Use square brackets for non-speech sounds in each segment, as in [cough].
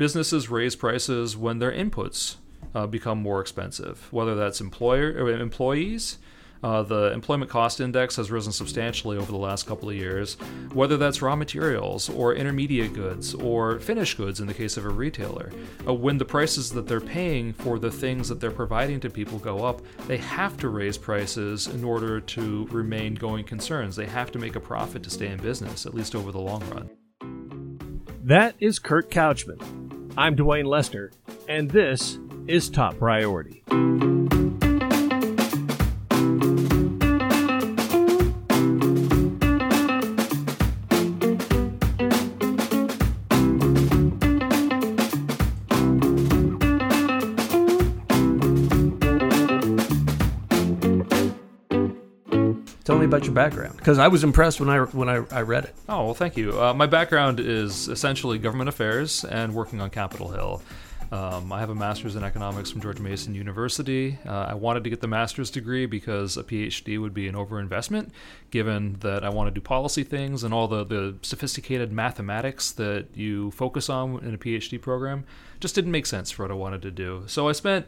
businesses raise prices when their inputs uh, become more expensive, whether that's employer or employees. Uh, the employment cost index has risen substantially over the last couple of years, whether that's raw materials or intermediate goods or finished goods in the case of a retailer. Uh, when the prices that they're paying for the things that they're providing to people go up, they have to raise prices in order to remain going concerns. They have to make a profit to stay in business, at least over the long run. That is Kurt Couchman. I'm Dwayne Lester, and this is Top Priority. Tell me about your background, because I was impressed when I when I, I read it. Oh, well, thank you. Uh, my background is essentially government affairs and working on Capitol Hill. Um, I have a master's in economics from George Mason University. Uh, I wanted to get the master's degree because a PhD would be an overinvestment, given that I want to do policy things and all the, the sophisticated mathematics that you focus on in a PhD program just didn't make sense for what I wanted to do. So I spent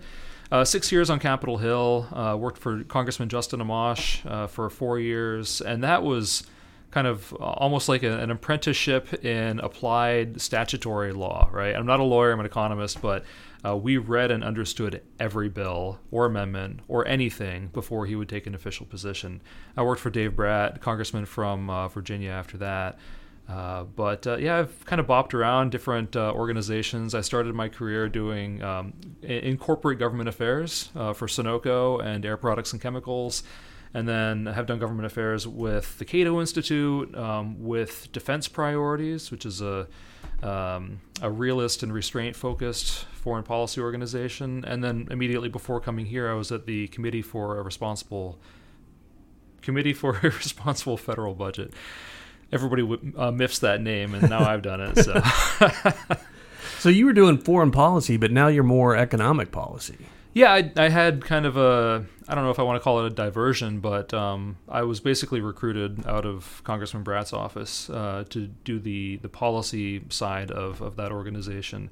uh, six years on Capitol Hill, uh, worked for Congressman Justin Amash uh, for four years, and that was kind of almost like a, an apprenticeship in applied statutory law, right? I'm not a lawyer, I'm an economist, but uh, we read and understood every bill or amendment or anything before he would take an official position. I worked for Dave Brat, congressman from uh, Virginia after that. Uh, but uh, yeah, I've kind of bopped around different uh, organizations. I started my career doing um, in corporate government affairs uh, for Sunoco and Air Products and Chemicals, and then I have done government affairs with the Cato Institute, um, with Defense Priorities, which is a um, a realist and restraint focused foreign policy organization, and then immediately before coming here, I was at the Committee for a Responsible Committee for [laughs] a Responsible Federal Budget everybody uh, miffs that name, and now I've done it. So, [laughs] so you were doing foreign policy, but now you're more economic policy. Yeah, I, I had kind of a I don't know if I want to call it a diversion, but um, I was basically recruited out of Congressman Brat's office uh, to do the the policy side of of that organization.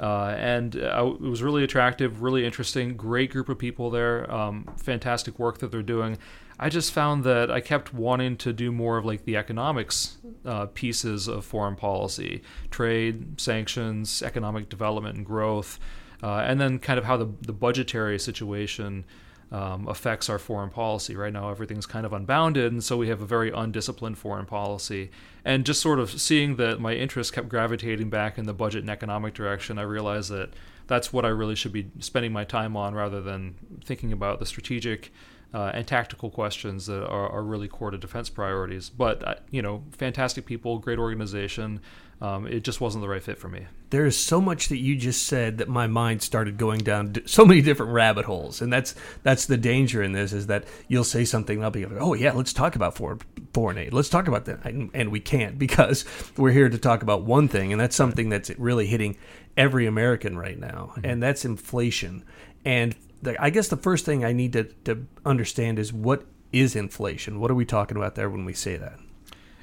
Uh, and uh, it was really attractive, really interesting, great group of people there, um, fantastic work that they're doing. I just found that I kept wanting to do more of like the economics uh, pieces of foreign policy, trade, sanctions, economic development and growth, uh, and then kind of how the, the budgetary situation um, affects our foreign policy. Right now, everything's kind of unbounded, and so we have a very undisciplined foreign policy. And just sort of seeing that my interest kept gravitating back in the budget and economic direction, I realized that that's what I really should be spending my time on rather than thinking about the strategic uh, and tactical questions that are, are, really core to defense priorities. But uh, you know, fantastic people, great organization. Um, it just wasn't the right fit for me. There is so much that you just said that my mind started going down so many different rabbit holes, and that's that's the danger in this is that you'll say something and I'll be like, oh yeah, let's talk about foreign foreign aid. Let's talk about that, and, and we can't because [laughs] we're here to talk about one thing, and that's something that's really hitting every American right now, mm-hmm. and that's inflation. And the, I guess the first thing I need to, to understand is what is inflation? What are we talking about there when we say that?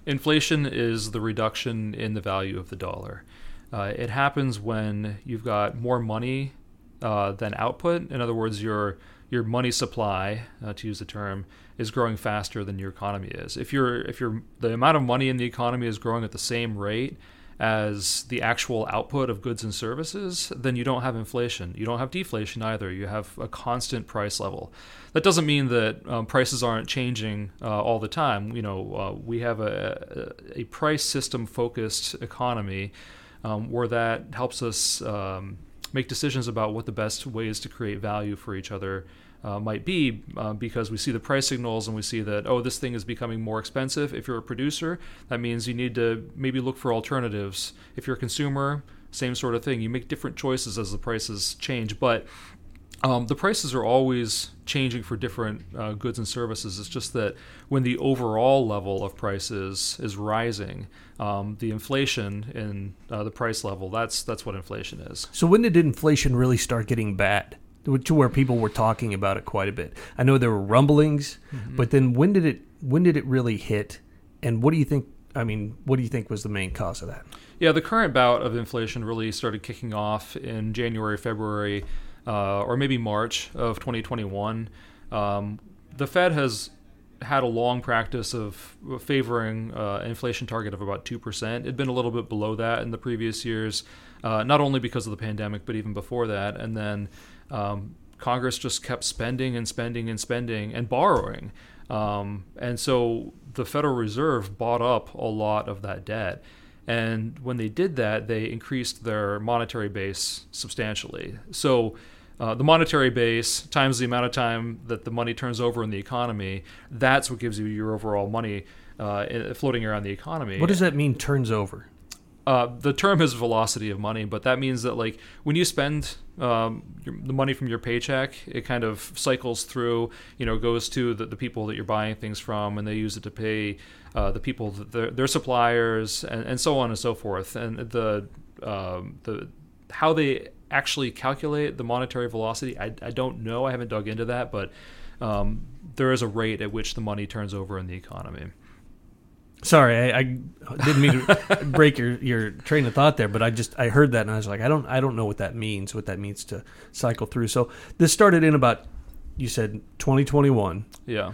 Inflation is the reduction in the value of the dollar. Uh, it happens when you've got more money uh, than output. In other words, your your money supply, uh, to use the term, is growing faster than your economy is. If you're if you're the amount of money in the economy is growing at the same rate as the actual output of goods and services, then you don't have inflation. You don't have deflation either. You have a constant price level. That doesn't mean that um, prices aren't changing uh, all the time. You know, uh, we have a, a price system focused economy um, where that helps us um, make decisions about what the best ways to create value for each other uh, might be uh, because we see the price signals and we see that oh this thing is becoming more expensive. If you're a producer that means you need to maybe look for alternatives. If you're a consumer same sort of thing. You make different choices as the prices change. But um, the prices are always changing for different uh, goods and services. It's just that when the overall level of prices is rising, um, the inflation in uh, the price level that's that's what inflation is. So when did inflation really start getting bad? to where people were talking about it quite a bit. I know there were rumblings, mm-hmm. but then when did it when did it really hit? And what do you think I mean, what do you think was the main cause of that? Yeah, the current bout of inflation really started kicking off in January, February, uh, or maybe March of 2021. Um, the Fed has had a long practice of favoring uh, inflation target of about 2%. It'd been a little bit below that in the previous years, uh, not only because of the pandemic, but even before that. And then um, Congress just kept spending and spending and spending and borrowing. Um, and so the Federal Reserve bought up a lot of that debt. And when they did that, they increased their monetary base substantially. So uh, the monetary base times the amount of time that the money turns over in the economy, that's what gives you your overall money uh, floating around the economy. What does that mean, turns over? Uh, the term is velocity of money, but that means that like when you spend um, your, the money from your paycheck, it kind of cycles through, you know, goes to the, the people that you're buying things from, and they use it to pay uh, the people, their, their suppliers, and, and so on and so forth. And the um, the how they actually calculate the monetary velocity, I, I don't know. I haven't dug into that, but um, there is a rate at which the money turns over in the economy. Sorry, I, I didn't mean to break your, your train of thought there, but I just I heard that and I was like, I don't I don't know what that means, what that means to cycle through. So this started in about you said 2021. Yeah.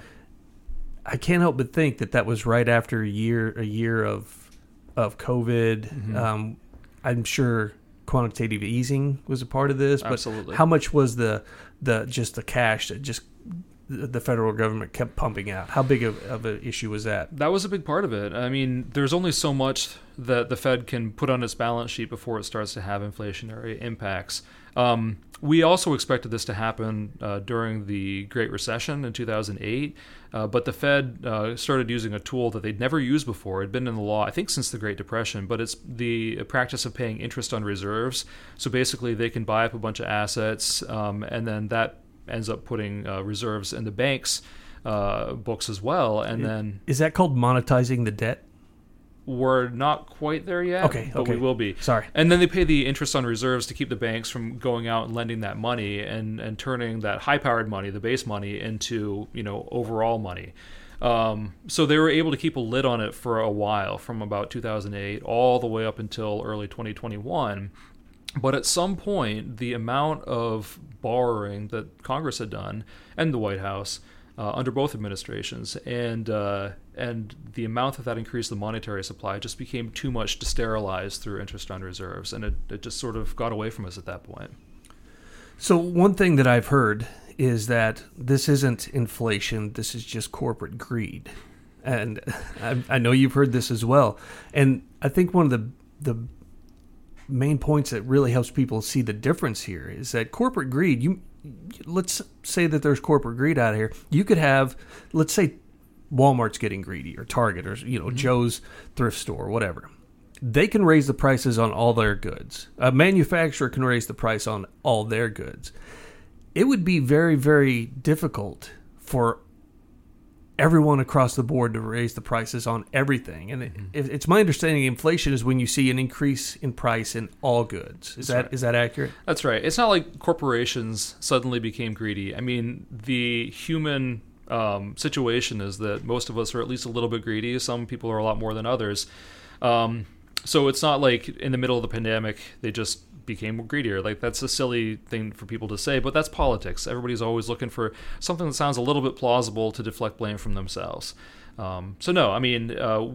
I can't help but think that that was right after a year a year of of COVID. Mm-hmm. Um, I'm sure quantitative easing was a part of this, but Absolutely. how much was the the just the cash that just the federal government kept pumping out? How big of, of an issue was that? That was a big part of it. I mean, there's only so much that the Fed can put on its balance sheet before it starts to have inflationary impacts. Um, we also expected this to happen uh, during the Great Recession in 2008, uh, but the Fed uh, started using a tool that they'd never used before. It'd been in the law, I think, since the Great Depression, but it's the practice of paying interest on reserves. So basically, they can buy up a bunch of assets, um, and then that ends up putting uh, reserves in the bank's uh, books as well. And then Is that called monetizing the debt? We're not quite there yet. Okay, but okay. we will be. Sorry. And then they pay the interest on reserves to keep the banks from going out and lending that money and, and turning that high powered money, the base money, into you know overall money. Um, so they were able to keep a lid on it for a while, from about 2008 all the way up until early 2021. But at some point, the amount of borrowing that Congress had done and the White House uh, under both administrations, and uh, and the amount that that increased the monetary supply just became too much to sterilize through interest on reserves, and it, it just sort of got away from us at that point. So one thing that I've heard is that this isn't inflation. This is just corporate greed, and [laughs] I, I know you've heard this as well. And I think one of the the main points that really helps people see the difference here is that corporate greed. You let's say that there's corporate greed out here. You could have, let's say, Walmart's getting greedy, or Target, or you know mm-hmm. Joe's thrift store, whatever. They can raise the prices on all their goods. A manufacturer can raise the price on all their goods. It would be very, very difficult for everyone across the board to raise the prices on everything. And it, mm-hmm. it- it's my understanding inflation is when you see an increase in price in all goods. Is that is right. that accurate? That's right. It's not like corporations suddenly became greedy. I mean, the human um, situation is that most of us are at least a little bit greedy. Some people are a lot more than others. Um, so it's not like in the middle of the pandemic they just became greedier. Like that's a silly thing for people to say, but that's politics. Everybody's always looking for something that sounds a little bit plausible to deflect blame from themselves. Um, so no, I mean, uh,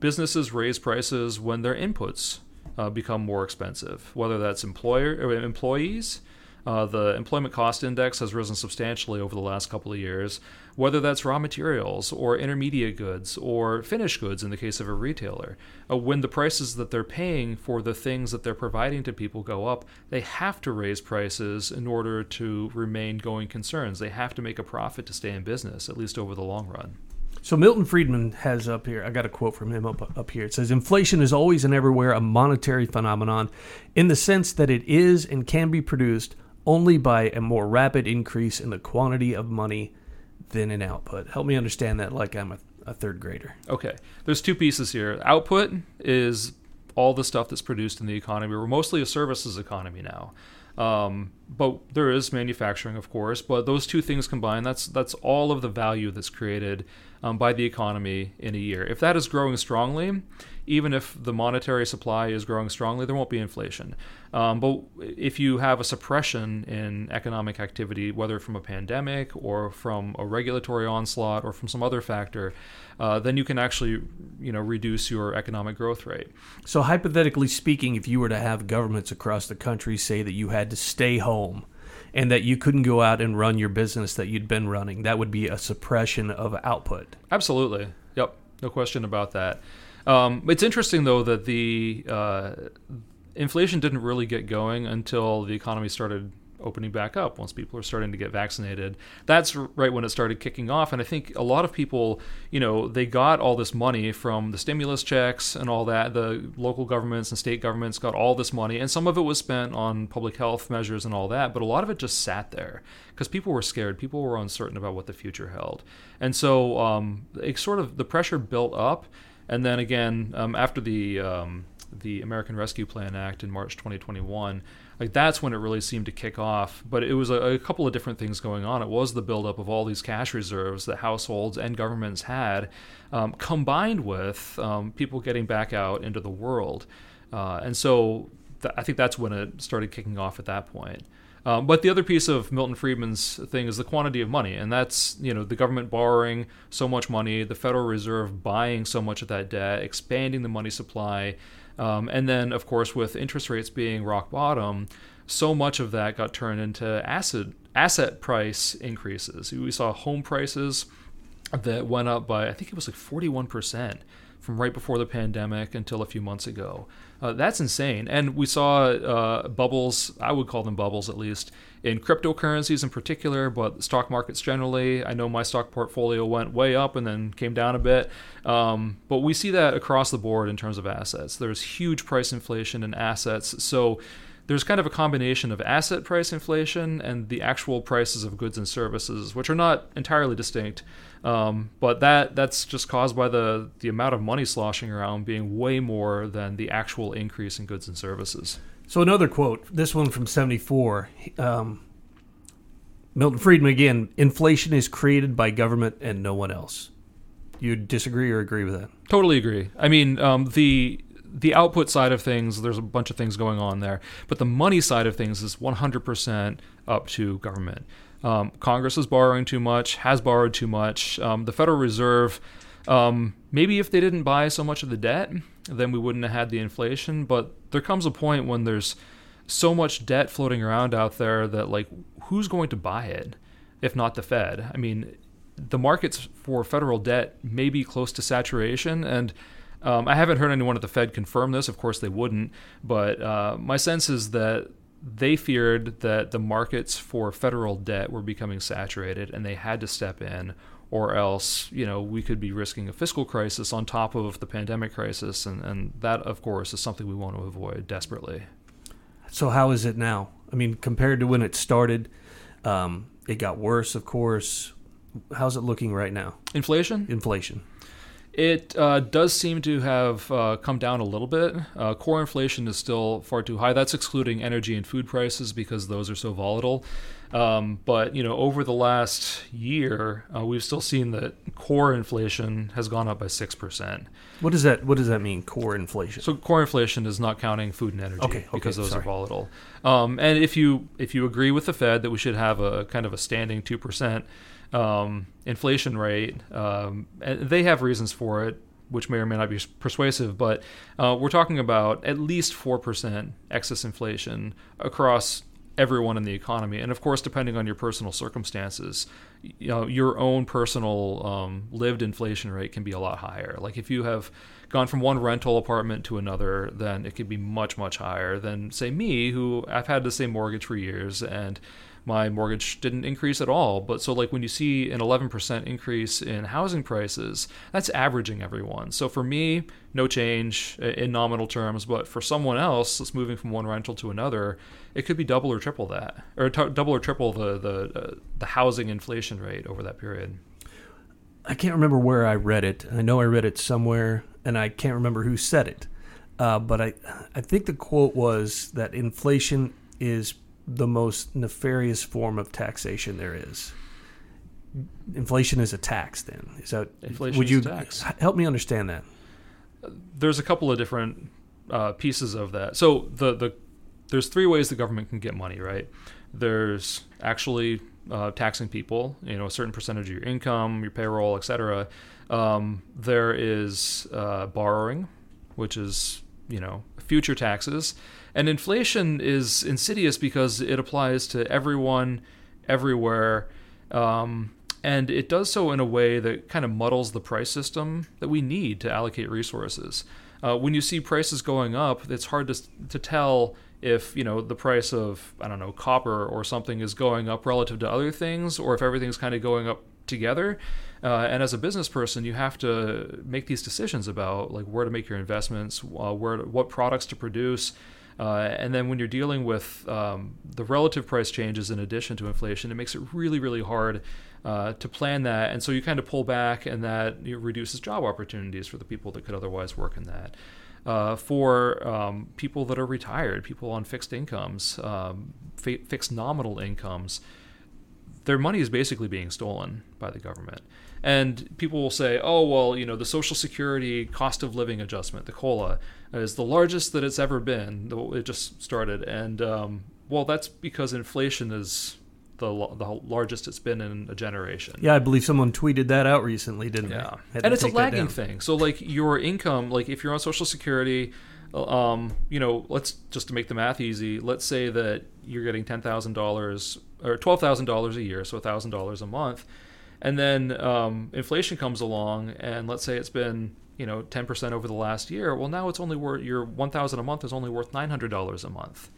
businesses raise prices when their inputs uh, become more expensive, whether that's employer or employees. Uh, the employment cost index has risen substantially over the last couple of years, whether that's raw materials or intermediate goods or finished goods in the case of a retailer. Uh, when the prices that they're paying for the things that they're providing to people go up, they have to raise prices in order to remain going concerns. They have to make a profit to stay in business, at least over the long run. So Milton Friedman has up here. I got a quote from him up up here. It says, "Inflation is always and everywhere a monetary phenomenon, in the sense that it is and can be produced only by a more rapid increase in the quantity of money than in output." Help me understand that, like I'm a, a third grader. Okay, there's two pieces here. Output is all the stuff that's produced in the economy. We're mostly a services economy now. Um, but there is manufacturing, of course. But those two things combined, that's that's all of the value that's created um, by the economy in a year. If that is growing strongly, even if the monetary supply is growing strongly, there won't be inflation. Um, but if you have a suppression in economic activity, whether from a pandemic or from a regulatory onslaught or from some other factor, uh, then you can actually, you know, reduce your economic growth rate. So hypothetically speaking, if you were to have governments across the country say that you had to stay home and that you couldn't go out and run your business that you'd been running, that would be a suppression of output. Absolutely. Yep. No question about that. Um, it's interesting though that the uh, inflation didn't really get going until the economy started opening back up once people are starting to get vaccinated. That's right when it started kicking off. And I think a lot of people, you know, they got all this money from the stimulus checks and all that. The local governments and state governments got all this money, and some of it was spent on public health measures and all that, but a lot of it just sat there because people were scared. People were uncertain about what the future held. And so um, it sort of the pressure built up. And then again, um, after the um, the American Rescue Plan Act in March 2021, like that's when it really seemed to kick off. But it was a, a couple of different things going on. It was the buildup of all these cash reserves that households and governments had, um, combined with um, people getting back out into the world. Uh, and so I think that's when it started kicking off at that point. Um, but the other piece of Milton Friedman's thing is the quantity of money, and that's you know the government borrowing so much money, the Federal Reserve buying so much of that debt, expanding the money supply, um, and then of course with interest rates being rock bottom, so much of that got turned into asset asset price increases. We saw home prices that went up by I think it was like forty one percent from right before the pandemic until a few months ago. Uh, that's insane. And we saw uh, bubbles, I would call them bubbles at least, in cryptocurrencies in particular, but stock markets generally. I know my stock portfolio went way up and then came down a bit. Um, but we see that across the board in terms of assets. There's huge price inflation in assets. So there's kind of a combination of asset price inflation and the actual prices of goods and services, which are not entirely distinct. Um, but that that's just caused by the the amount of money sloshing around being way more than the actual increase in goods and services. So another quote, this one from '74. Um, Milton Friedman again. Inflation is created by government and no one else. You disagree or agree with that? Totally agree. I mean, um, the the output side of things, there's a bunch of things going on there, but the money side of things is 100% up to government. Um, Congress is borrowing too much, has borrowed too much. Um, the Federal Reserve, um, maybe if they didn't buy so much of the debt, then we wouldn't have had the inflation. But there comes a point when there's so much debt floating around out there that, like, who's going to buy it if not the Fed? I mean, the markets for federal debt may be close to saturation. And um, I haven't heard anyone at the Fed confirm this. Of course, they wouldn't. But uh, my sense is that they feared that the markets for federal debt were becoming saturated and they had to step in or else you know we could be risking a fiscal crisis on top of the pandemic crisis. And, and that of course is something we want to avoid desperately. So how is it now? I mean compared to when it started um, it got worse of course. How's it looking right now? Inflation? Inflation it uh, does seem to have uh, come down a little bit. Uh, core inflation is still far too high. That's excluding energy and food prices because those are so volatile. Um, but you know, over the last year, uh, we've still seen that core inflation has gone up by six percent. What does that What does that mean? Core inflation. So core inflation is not counting food and energy okay, okay, because those sorry. are volatile. Um, and if you if you agree with the Fed that we should have a kind of a standing two percent um, inflation rate. Um, they have reasons for it, which may or may not be persuasive, but uh, we're talking about at least 4% excess inflation across everyone in the economy. And of course, depending on your personal circumstances, you know, your own personal um, lived inflation rate can be a lot higher. Like if you have gone from one rental apartment to another, then it could be much, much higher than, say, me, who I've had the same mortgage for years and my mortgage didn't increase at all. But so, like, when you see an 11% increase in housing prices, that's averaging everyone. So, for me, no change in nominal terms. But for someone else that's moving from one rental to another, it could be double or triple that, or t- double or triple the, the, uh, the housing inflation rate over that period. I can't remember where I read it. I know I read it somewhere, and I can't remember who said it. Uh, but I, I think the quote was that inflation is the most nefarious form of taxation there is. Inflation is a tax. Then is that? Inflation would is you a tax. help me understand that? there's a couple of different uh, pieces of that. So the the there's three ways the government can get money, right? There's actually uh, taxing people, you know, a certain percentage of your income, your payroll, etc. Um, there is uh, borrowing, which is you know future taxes, and inflation is insidious because it applies to everyone, everywhere. Um, and it does so in a way that kind of muddles the price system that we need to allocate resources. Uh, when you see prices going up, it's hard to, to tell if you know the price of I don't know copper or something is going up relative to other things, or if everything's kind of going up together. Uh, and as a business person, you have to make these decisions about like where to make your investments, uh, where to, what products to produce. Uh, and then when you're dealing with um, the relative price changes in addition to inflation, it makes it really, really hard uh, to plan that. And so you kind of pull back, and that you know, reduces job opportunities for the people that could otherwise work in that. Uh, for um, people that are retired, people on fixed incomes, um, fi- fixed nominal incomes, their money is basically being stolen by the government. And people will say, oh, well, you know, the Social Security cost of living adjustment, the COLA, is the largest that it's ever been. It just started. And, um, well, that's because inflation is the, the largest it's been in a generation. Yeah, I believe someone tweeted that out recently, didn't Yeah. they? Had And it's a lagging thing. So, like, your income, like, if you're on Social Security, um, you know, let's just to make the math easy, let's say that you're getting $10,000 or $12,000 a year, so $1,000 a month. And then um, inflation comes along, and let's say it's been you know 10% over the last year. Well, now it's only worth your 1,000 a month is only worth $900 a month,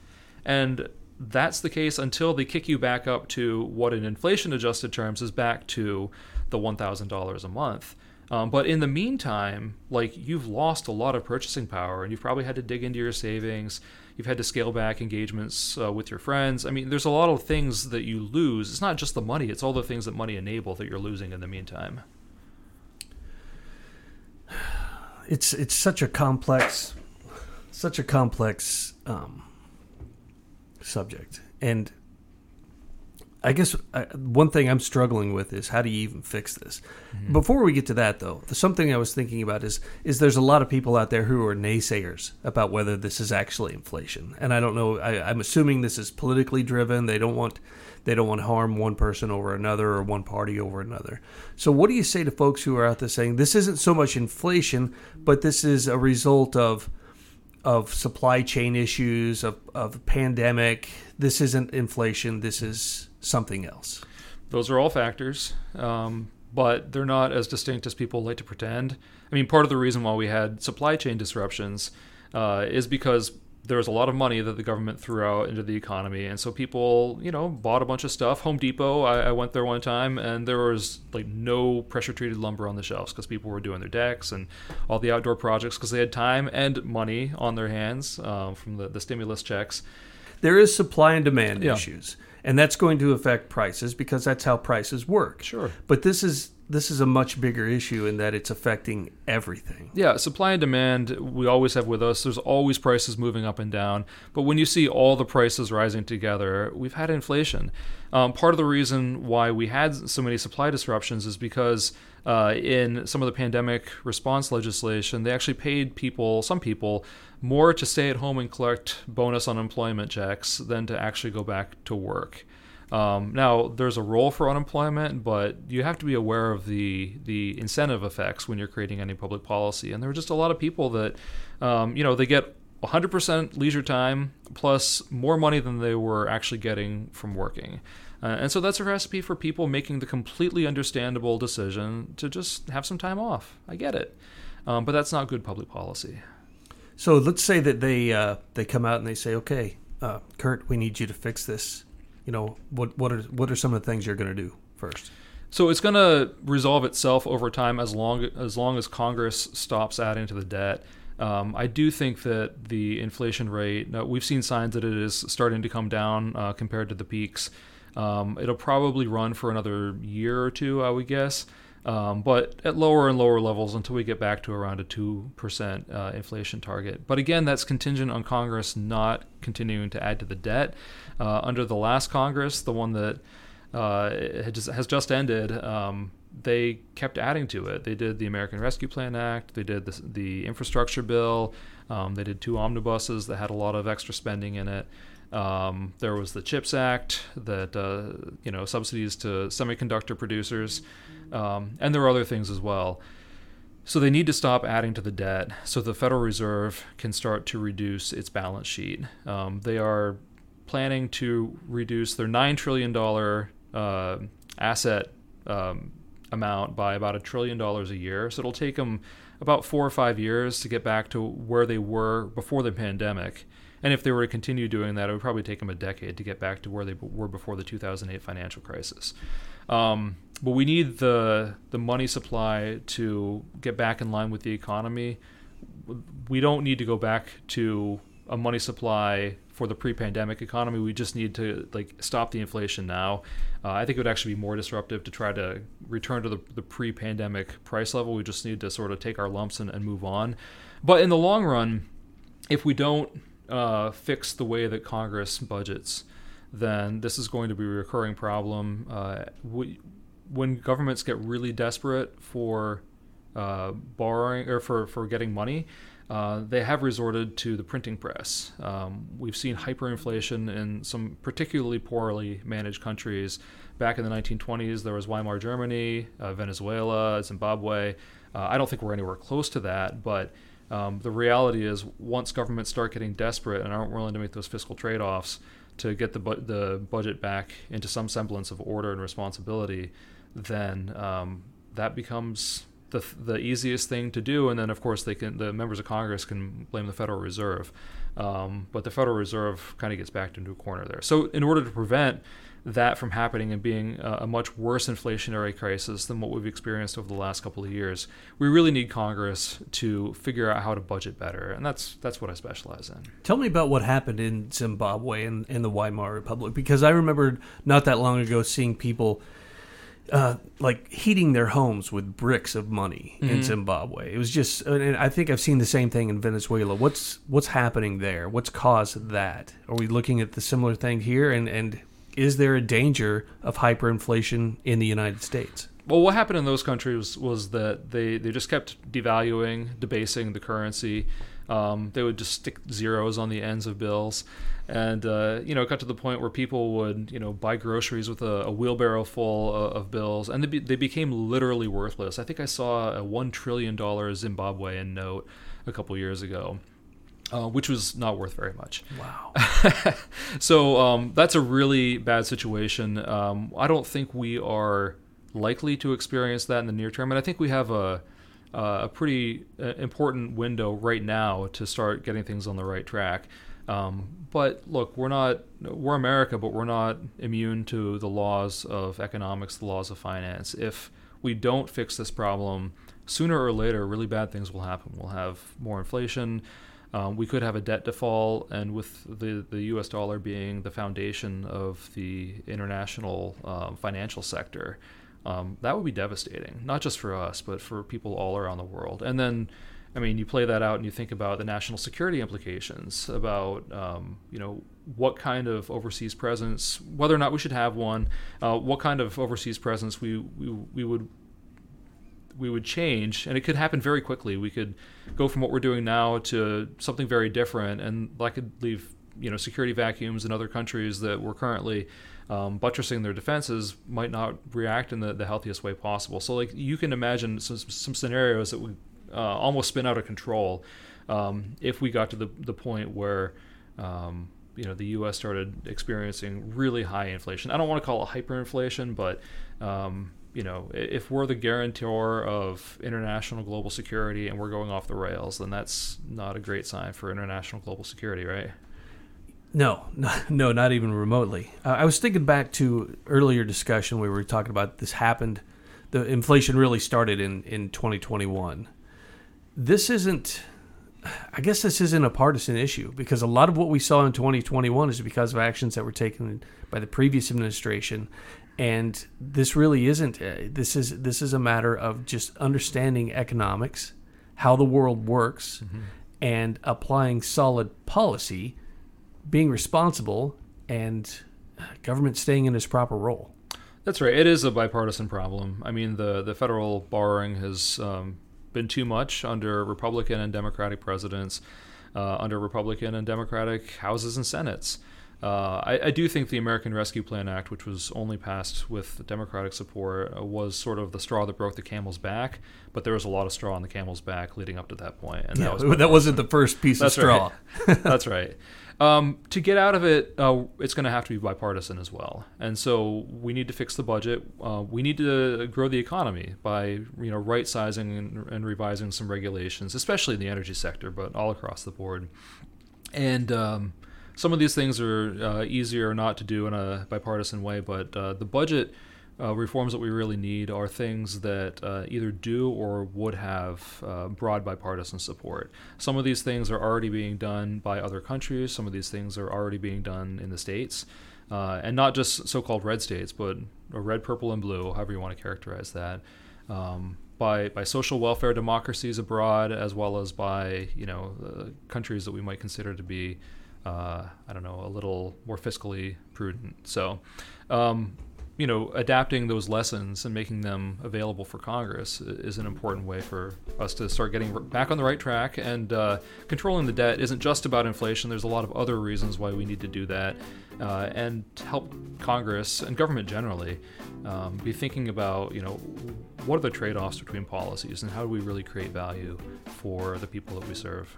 and that's the case until they kick you back up to what in inflation adjusted terms is back to the $1,000 a month. Um, but in the meantime, like you've lost a lot of purchasing power, and you've probably had to dig into your savings. You've had to scale back engagements uh, with your friends. I mean, there's a lot of things that you lose. It's not just the money; it's all the things that money enable that you're losing in the meantime. It's it's such a complex, such a complex um, subject, and I guess I, one thing I'm struggling with is how do you even fix this? Mm-hmm. Before we get to that, though, the something I was thinking about is is there's a lot of people out there who are naysayers about whether this is actually inflation, and I don't know. I, I'm assuming this is politically driven. They don't want they don't want to harm one person over another or one party over another. So, what do you say to folks who are out there saying this isn't so much inflation, but this is a result of of supply chain issues, of, of pandemic. This isn't inflation. This is something else. Those are all factors, um, but they're not as distinct as people like to pretend. I mean, part of the reason why we had supply chain disruptions uh, is because there was a lot of money that the government threw out into the economy, and so people, you know, bought a bunch of stuff. Home Depot, I, I went there one time, and there was like no pressure treated lumber on the shelves because people were doing their decks and all the outdoor projects because they had time and money on their hands um, from the, the stimulus checks. There is supply and demand Yeah. issues, and that's going to affect prices because that's how prices work. Sure. But this is this is a much bigger issue in that it's affecting everything. Yeah, supply and demand we always have with us. There's always prices moving up and down. But when you see all the prices rising together, we've had inflation. Um, part of the reason why we had so many supply disruptions is because uh, in some of the pandemic response legislation, they actually paid people, some people, more to stay at home and collect bonus unemployment checks than to actually go back to work. Um, now, there's a role for unemployment, but you have to be aware of the the incentive effects when you're creating any public policy. And there are just a lot of people that, um, you know, they get 100% leisure time plus more money than they were actually getting from working. Uh, and so that's a recipe for people making the completely understandable decision to just have some time off. I get it. Um, but that's not good public policy. So let's say that they uh, they come out and they say, "Okay, uh, Kurt, we need you to fix this." You know, what what are what are some of the things you're going to do first? So it's going to resolve itself over time as long as long as Congress stops adding to the debt. Um, I do think that the inflation rate, we've seen signs that it is starting to come down uh, compared to the peaks. Um, it'll probably run for another year or two, I would guess. Um, but at lower and lower levels until we get back to around a 2% uh, inflation target. But again, that's contingent on Congress not continuing to add to the debt. Uh, under the last Congress, the one that uh, has just ended, um, they kept adding to it. They did the American Rescue Plan Act, they did the, the infrastructure bill, um, they did two omnibuses that had a lot of extra spending in it. Um, there was the CHIPS Act that uh, you know subsidies to semiconductor producers. Um, and there are other things as well. So they need to stop adding to the debt so the Federal Reserve can start to reduce its balance sheet. Um, they are planning to reduce their $9 trillion uh, asset um, amount by about a trillion dollars a year. So it'll take them about four or five years to get back to where they were before the pandemic. And if they were to continue doing that, it would probably take them a decade to get back to where they were before the 2008 financial crisis. Um, but we need the the money supply to get back in line with the economy. We don't need to go back to a money supply for the pre-pandemic economy. We just need to like stop the inflation now. Uh, I think it would actually be more disruptive to try to return to the, the pre-pandemic price level. We just need to sort of take our lumps and, and move on. But in the long run, if we don't uh, fix the way that Congress budgets, then this is going to be a recurring problem. Uh, we, when governments get really desperate for uh, borrowing or for, for getting money, uh, they have resorted to the printing press. Um, we've seen hyperinflation in some particularly poorly managed countries. Back in the 1920s, there was Weimar Germany, uh, Venezuela, Zimbabwe. Uh, I don't think we're anywhere close to that, but um, the reality is once governments start getting desperate and aren't willing to make those fiscal trade offs, to get the bu- the budget back into some semblance of order and responsibility, then um, that becomes the the easiest thing to do. And then of course they can the members of Congress can blame the Federal Reserve, um, but the Federal Reserve kind of gets backed into a corner there. So in order to prevent that from happening and being a, a, much worse inflationary crisis than what we've experienced over the last couple of years, we really need Congress to figure out how to budget better, and that's that's what I specialize in. Tell me about what happened in Zimbabwe and in the Weimar Republic, because I remember not that long ago seeing people. Uh, like heating their homes with bricks of money mm-hmm. in Zimbabwe. It was just, and I think I've seen the same thing in Venezuela. What's what's happening there? What's caused that? Are we looking at the similar thing here? And and is there a danger of hyperinflation in the United States? Well, what happened in those countries was that they, they just kept devaluing, debasing the currency. Um, they would just stick zeros on the ends of bills. And, uh, you know, it got to the point where people would, you know, buy groceries with a, a wheelbarrow full of, of, bills, and they, be, they became literally worthless. I think I saw a $1 trillion Zimbabwean note a couple years ago uh, which was not worth very much. Wow. [laughs] so um, that's a really bad situation. Um, I don't think we are likely to experience that in the near term, and I think we have a a pretty uh, important window right now to start getting things on the right track. Um, but look, we're not we're America, but we're not immune to the laws of economics, the laws of finance. If we don't fix this problem, sooner or later, really bad things will happen. We'll have more inflation. Um, we could have a debt default, and with the, the U.S. dollar being the foundation of the international um, financial sector, um, that would be devastating, not just for us, but for people all around the world. And then, I mean, you play that out and you think about the national security implications, about um, you know what kind of overseas presence, whether or not we should have one, uh, what kind of overseas presence we, we, we would we would change, and it could happen very quickly. We could go from what we're doing now to something very different, and that could leave you know security vacuums in other countries that we're currently um, buttressing their defenses might not react in the, the healthiest way possible. So like you can imagine some, some scenarios that would uh, almost spin out of control um, if we got to the the point where um, you know the U.S. started experiencing really high inflation. I don't want to call it hyperinflation, but um, you know, if we're the guarantor of international global security and we're going off the rails, then that's not a great sign for international global security, right? No, [laughs] no, not even remotely. Uh, I was thinking back to earlier discussion where we were talking about this happened. The inflation really started in in 2021. This isn't I guess this isn't a partisan issue because a lot of what we saw in 2021 is because of actions that were taken by the previous administration, and this really isn't. This is this is a matter of just understanding economics, how the world works, mm-hmm. and applying solid policy, being responsible, and government staying in its proper role. That's right. It is a bipartisan problem. I mean, the the federal borrowing has um, been too much under Republican and Democratic presidents, uh, under Republican and Democratic houses and senates. Uh, I, I, do think the American Rescue Plan Act, which was only passed with Democratic support, uh, was sort of the straw that broke the camel's back. But there was a lot of straw on the camel's back leading up to that point, and yeah, that, was [laughs] that wasn't the first piece That's of straw. Right. [laughs] That's right. Um, to get out of it, uh, it's going to have to be bipartisan as well, and so we need to fix the budget. Uh, we need to grow the economy by you know right sizing and, and, revising some regulations, especially in the energy sector, but all across the board. And um, some of these things are uh, easier not to do in a bipartisan way, but uh, the budget uh, reforms that we really need are things that uh, either do or would have uh, broad bipartisan support. Some of these things are already being done by other countries, some of these things are already being done in the states. Uh, and not just so called red states, but red, purple, and blue, however you want to characterize that. Um, by, by social welfare democracies abroad, as well as by you know countries that we might consider to be, uh, I don't know, a little more fiscally prudent. So, um, you know, adapting those lessons and making them available for Congress is an important way for us to start getting back on the right track. And uh, controlling the debt isn't just about inflation. There's a lot of other reasons why we need to do that, uh, and help Congress and government generally um, be thinking about, you know, what are the trade-offs between policies and how do we really create value for the people that we serve.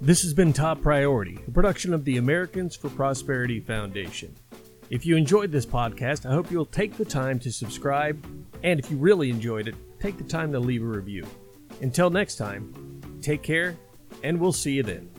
This has been Top Priority, a production of the Americans for Prosperity Foundation. If you enjoyed this podcast, I hope you'll take the time to subscribe, and if you really enjoyed it, take the time to leave a review. Until next time, take care, and we'll see you then.